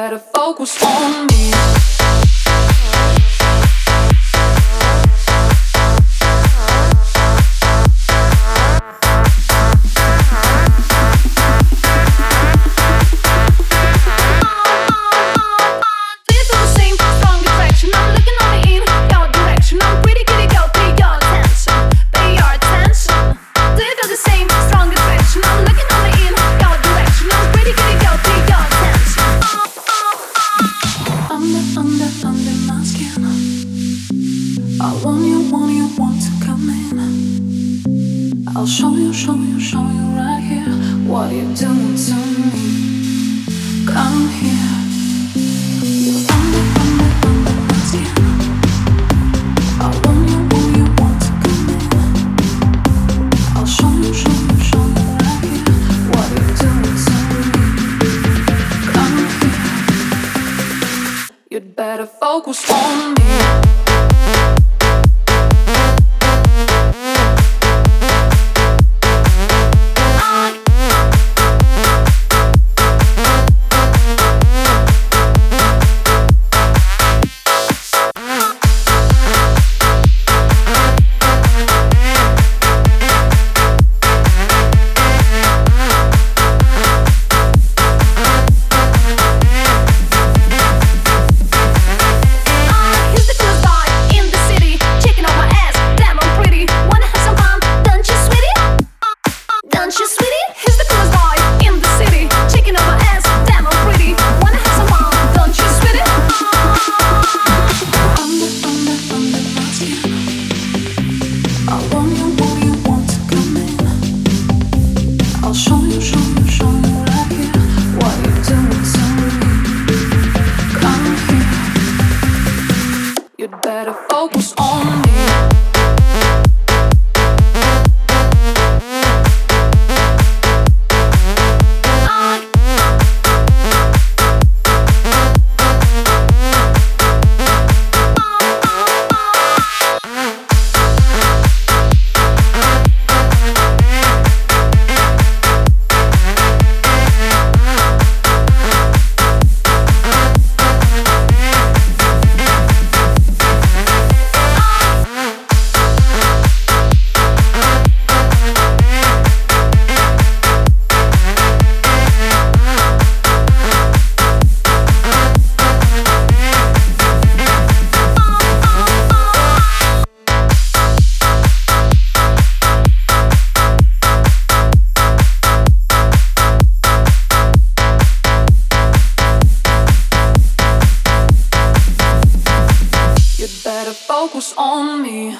better focus on me. Want to come in. I'll show you, show you, show you right here what you're doing to me. Come here. You're under, under, under my skin. I want you, want you, want to come in. I'll show you, show you, show you right here what you're doing to me. Come here. You'd better focus on me. Better focus on focus on me.